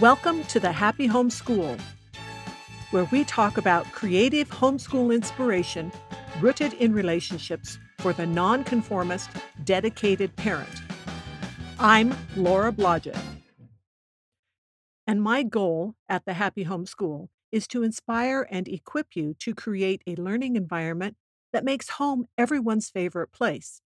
Welcome to the Happy Home School, where we talk about creative homeschool inspiration rooted in relationships for the nonconformist, dedicated parent. I'm Laura Blodgett. And my goal at the Happy Home School is to inspire and equip you to create a learning environment that makes home everyone's favorite place.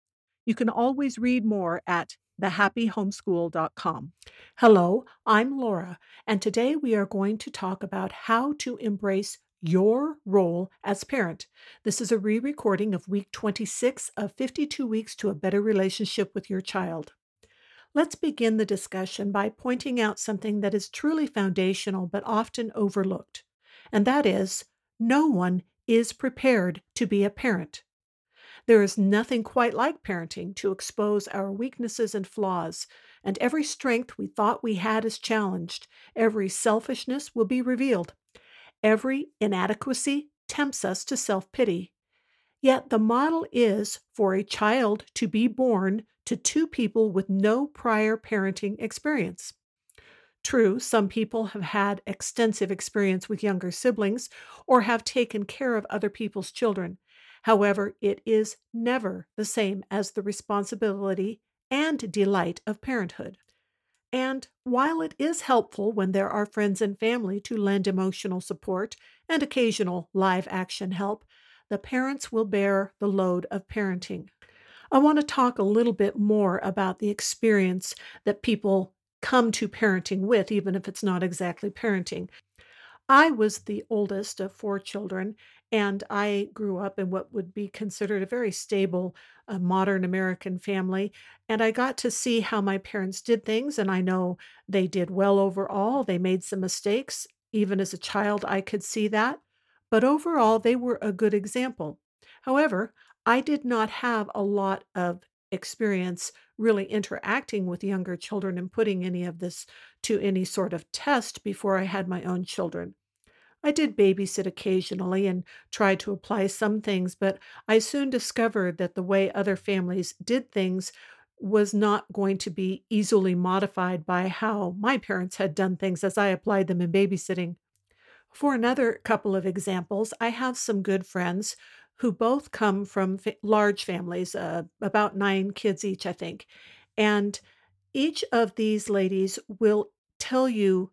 You can always read more at thehappyhomeschool.com. Hello, I'm Laura, and today we are going to talk about how to embrace your role as parent. This is a re recording of week 26 of 52 Weeks to a Better Relationship with Your Child. Let's begin the discussion by pointing out something that is truly foundational but often overlooked, and that is no one is prepared to be a parent. There is nothing quite like parenting to expose our weaknesses and flaws, and every strength we thought we had is challenged. Every selfishness will be revealed. Every inadequacy tempts us to self pity. Yet the model is for a child to be born to two people with no prior parenting experience. True, some people have had extensive experience with younger siblings or have taken care of other people's children. However, it is never the same as the responsibility and delight of parenthood. And while it is helpful when there are friends and family to lend emotional support and occasional live action help, the parents will bear the load of parenting. I want to talk a little bit more about the experience that people come to parenting with, even if it's not exactly parenting. I was the oldest of four children, and I grew up in what would be considered a very stable, uh, modern American family. And I got to see how my parents did things, and I know they did well overall. They made some mistakes. Even as a child, I could see that. But overall, they were a good example. However, I did not have a lot of experience really interacting with younger children and putting any of this to any sort of test before I had my own children. I did babysit occasionally and tried to apply some things, but I soon discovered that the way other families did things was not going to be easily modified by how my parents had done things as I applied them in babysitting. For another couple of examples, I have some good friends who both come from fa- large families, uh, about nine kids each, I think. And each of these ladies will tell you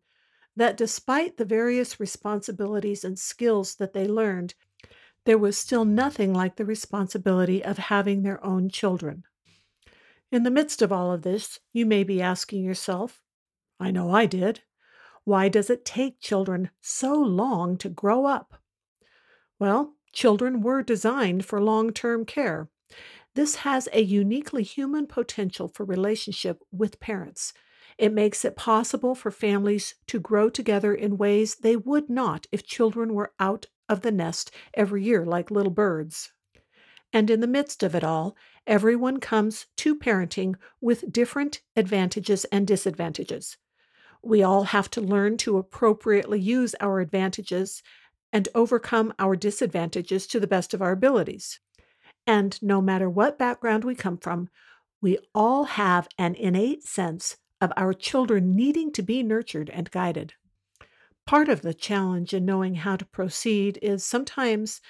that despite the various responsibilities and skills that they learned, there was still nothing like the responsibility of having their own children. In the midst of all of this, you may be asking yourself, I know I did, why does it take children so long to grow up? Well, children were designed for long term care. This has a uniquely human potential for relationship with parents. It makes it possible for families to grow together in ways they would not if children were out of the nest every year like little birds. And in the midst of it all, everyone comes to parenting with different advantages and disadvantages. We all have to learn to appropriately use our advantages and overcome our disadvantages to the best of our abilities. And no matter what background we come from, we all have an innate sense of our children needing to be nurtured and guided. Part of the challenge in knowing how to proceed is sometimes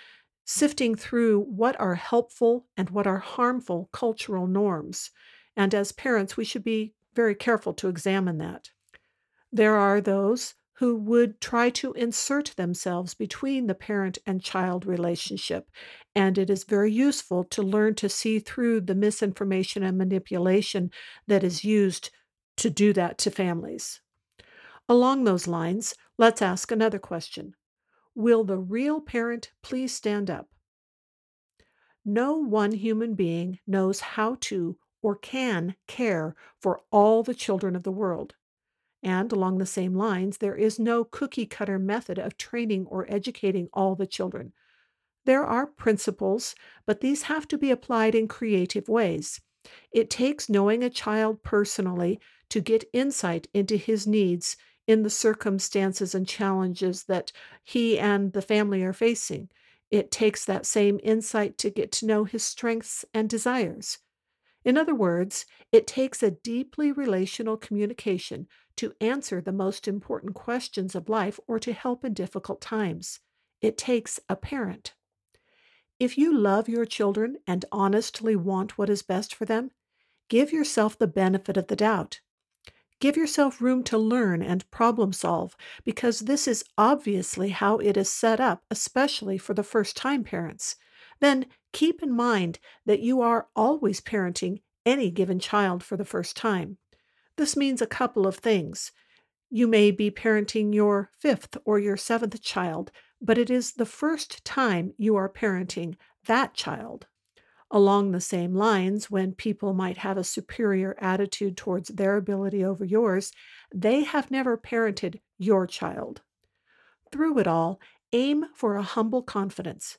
sifting through what are helpful and what are harmful cultural norms. And as parents, we should be very careful to examine that. There are those who would try to insert themselves between the parent and child relationship. And it is very useful to learn to see through the misinformation and manipulation that is used to do that to families. Along those lines, let's ask another question Will the real parent please stand up? No one human being knows how to or can care for all the children of the world. And along the same lines, there is no cookie cutter method of training or educating all the children. There are principles, but these have to be applied in creative ways. It takes knowing a child personally to get insight into his needs in the circumstances and challenges that he and the family are facing. It takes that same insight to get to know his strengths and desires. In other words, it takes a deeply relational communication to answer the most important questions of life or to help in difficult times. It takes a parent. If you love your children and honestly want what is best for them, give yourself the benefit of the doubt. Give yourself room to learn and problem solve because this is obviously how it is set up, especially for the first time parents. Then keep in mind that you are always parenting any given child for the first time. This means a couple of things. You may be parenting your fifth or your seventh child, but it is the first time you are parenting that child. Along the same lines, when people might have a superior attitude towards their ability over yours, they have never parented your child. Through it all, aim for a humble confidence.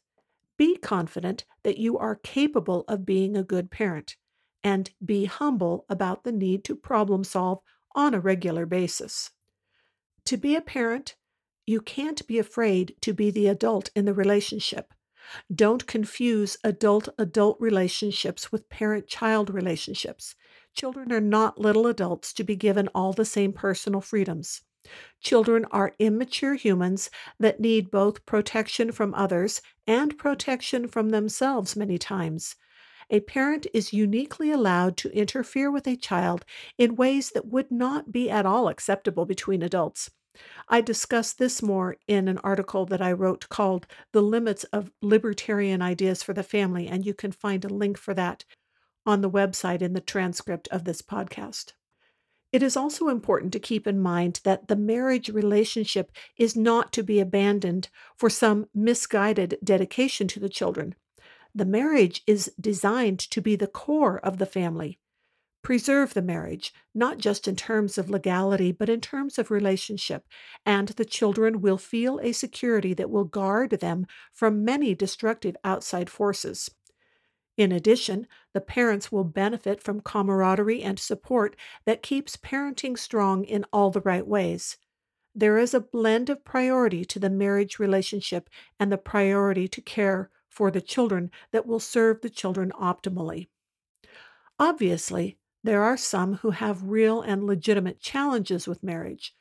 Be confident that you are capable of being a good parent, and be humble about the need to problem solve on a regular basis. To be a parent, you can't be afraid to be the adult in the relationship. Don't confuse adult adult relationships with parent child relationships. Children are not little adults to be given all the same personal freedoms. Children are immature humans that need both protection from others and protection from themselves many times. A parent is uniquely allowed to interfere with a child in ways that would not be at all acceptable between adults. I discuss this more in an article that I wrote called The Limits of Libertarian Ideas for the Family, and you can find a link for that on the website in the transcript of this podcast. It is also important to keep in mind that the marriage relationship is not to be abandoned for some misguided dedication to the children. The marriage is designed to be the core of the family. Preserve the marriage, not just in terms of legality, but in terms of relationship, and the children will feel a security that will guard them from many destructive outside forces. In addition, the parents will benefit from camaraderie and support that keeps parenting strong in all the right ways. There is a blend of priority to the marriage relationship and the priority to care for the children that will serve the children optimally. Obviously, there are some who have real and legitimate challenges with marriage.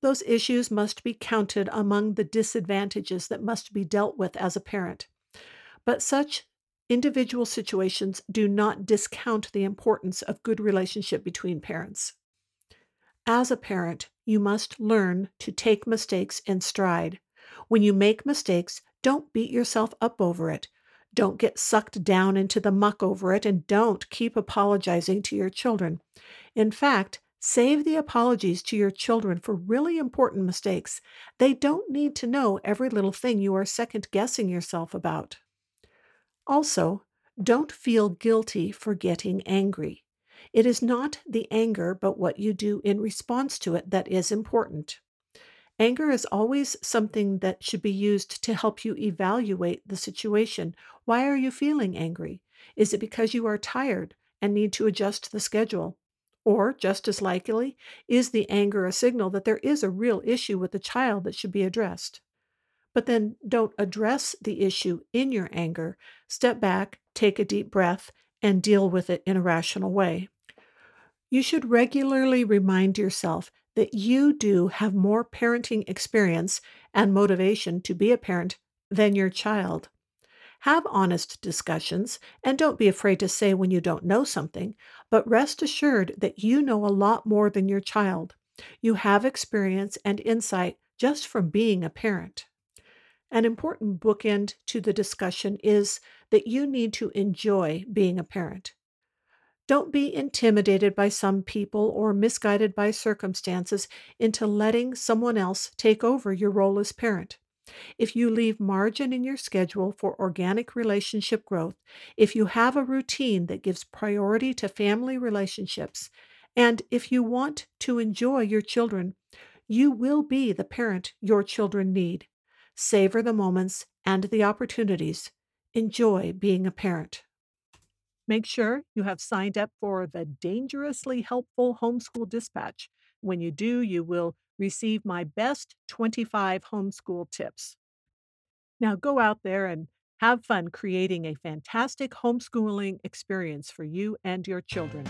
Those issues must be counted among the disadvantages that must be dealt with as a parent. But such individual situations do not discount the importance of good relationship between parents. As a parent, you must learn to take mistakes in stride. When you make mistakes, don't beat yourself up over it. Don't get sucked down into the muck over it, and don't keep apologizing to your children. In fact, save the apologies to your children for really important mistakes. They don't need to know every little thing you are second guessing yourself about. Also, don't feel guilty for getting angry. It is not the anger, but what you do in response to it that is important. Anger is always something that should be used to help you evaluate the situation. Why are you feeling angry? Is it because you are tired and need to adjust the schedule? Or, just as likely, is the anger a signal that there is a real issue with the child that should be addressed? but then don't address the issue in your anger. Step back, take a deep breath, and deal with it in a rational way. You should regularly remind yourself that you do have more parenting experience and motivation to be a parent than your child. Have honest discussions and don't be afraid to say when you don't know something, but rest assured that you know a lot more than your child. You have experience and insight just from being a parent. An important bookend to the discussion is that you need to enjoy being a parent. Don't be intimidated by some people or misguided by circumstances into letting someone else take over your role as parent. If you leave margin in your schedule for organic relationship growth, if you have a routine that gives priority to family relationships, and if you want to enjoy your children, you will be the parent your children need. Savor the moments and the opportunities. Enjoy being a parent. Make sure you have signed up for the Dangerously Helpful Homeschool Dispatch. When you do, you will receive my best 25 homeschool tips. Now go out there and Have fun creating a fantastic homeschooling experience for you and your children.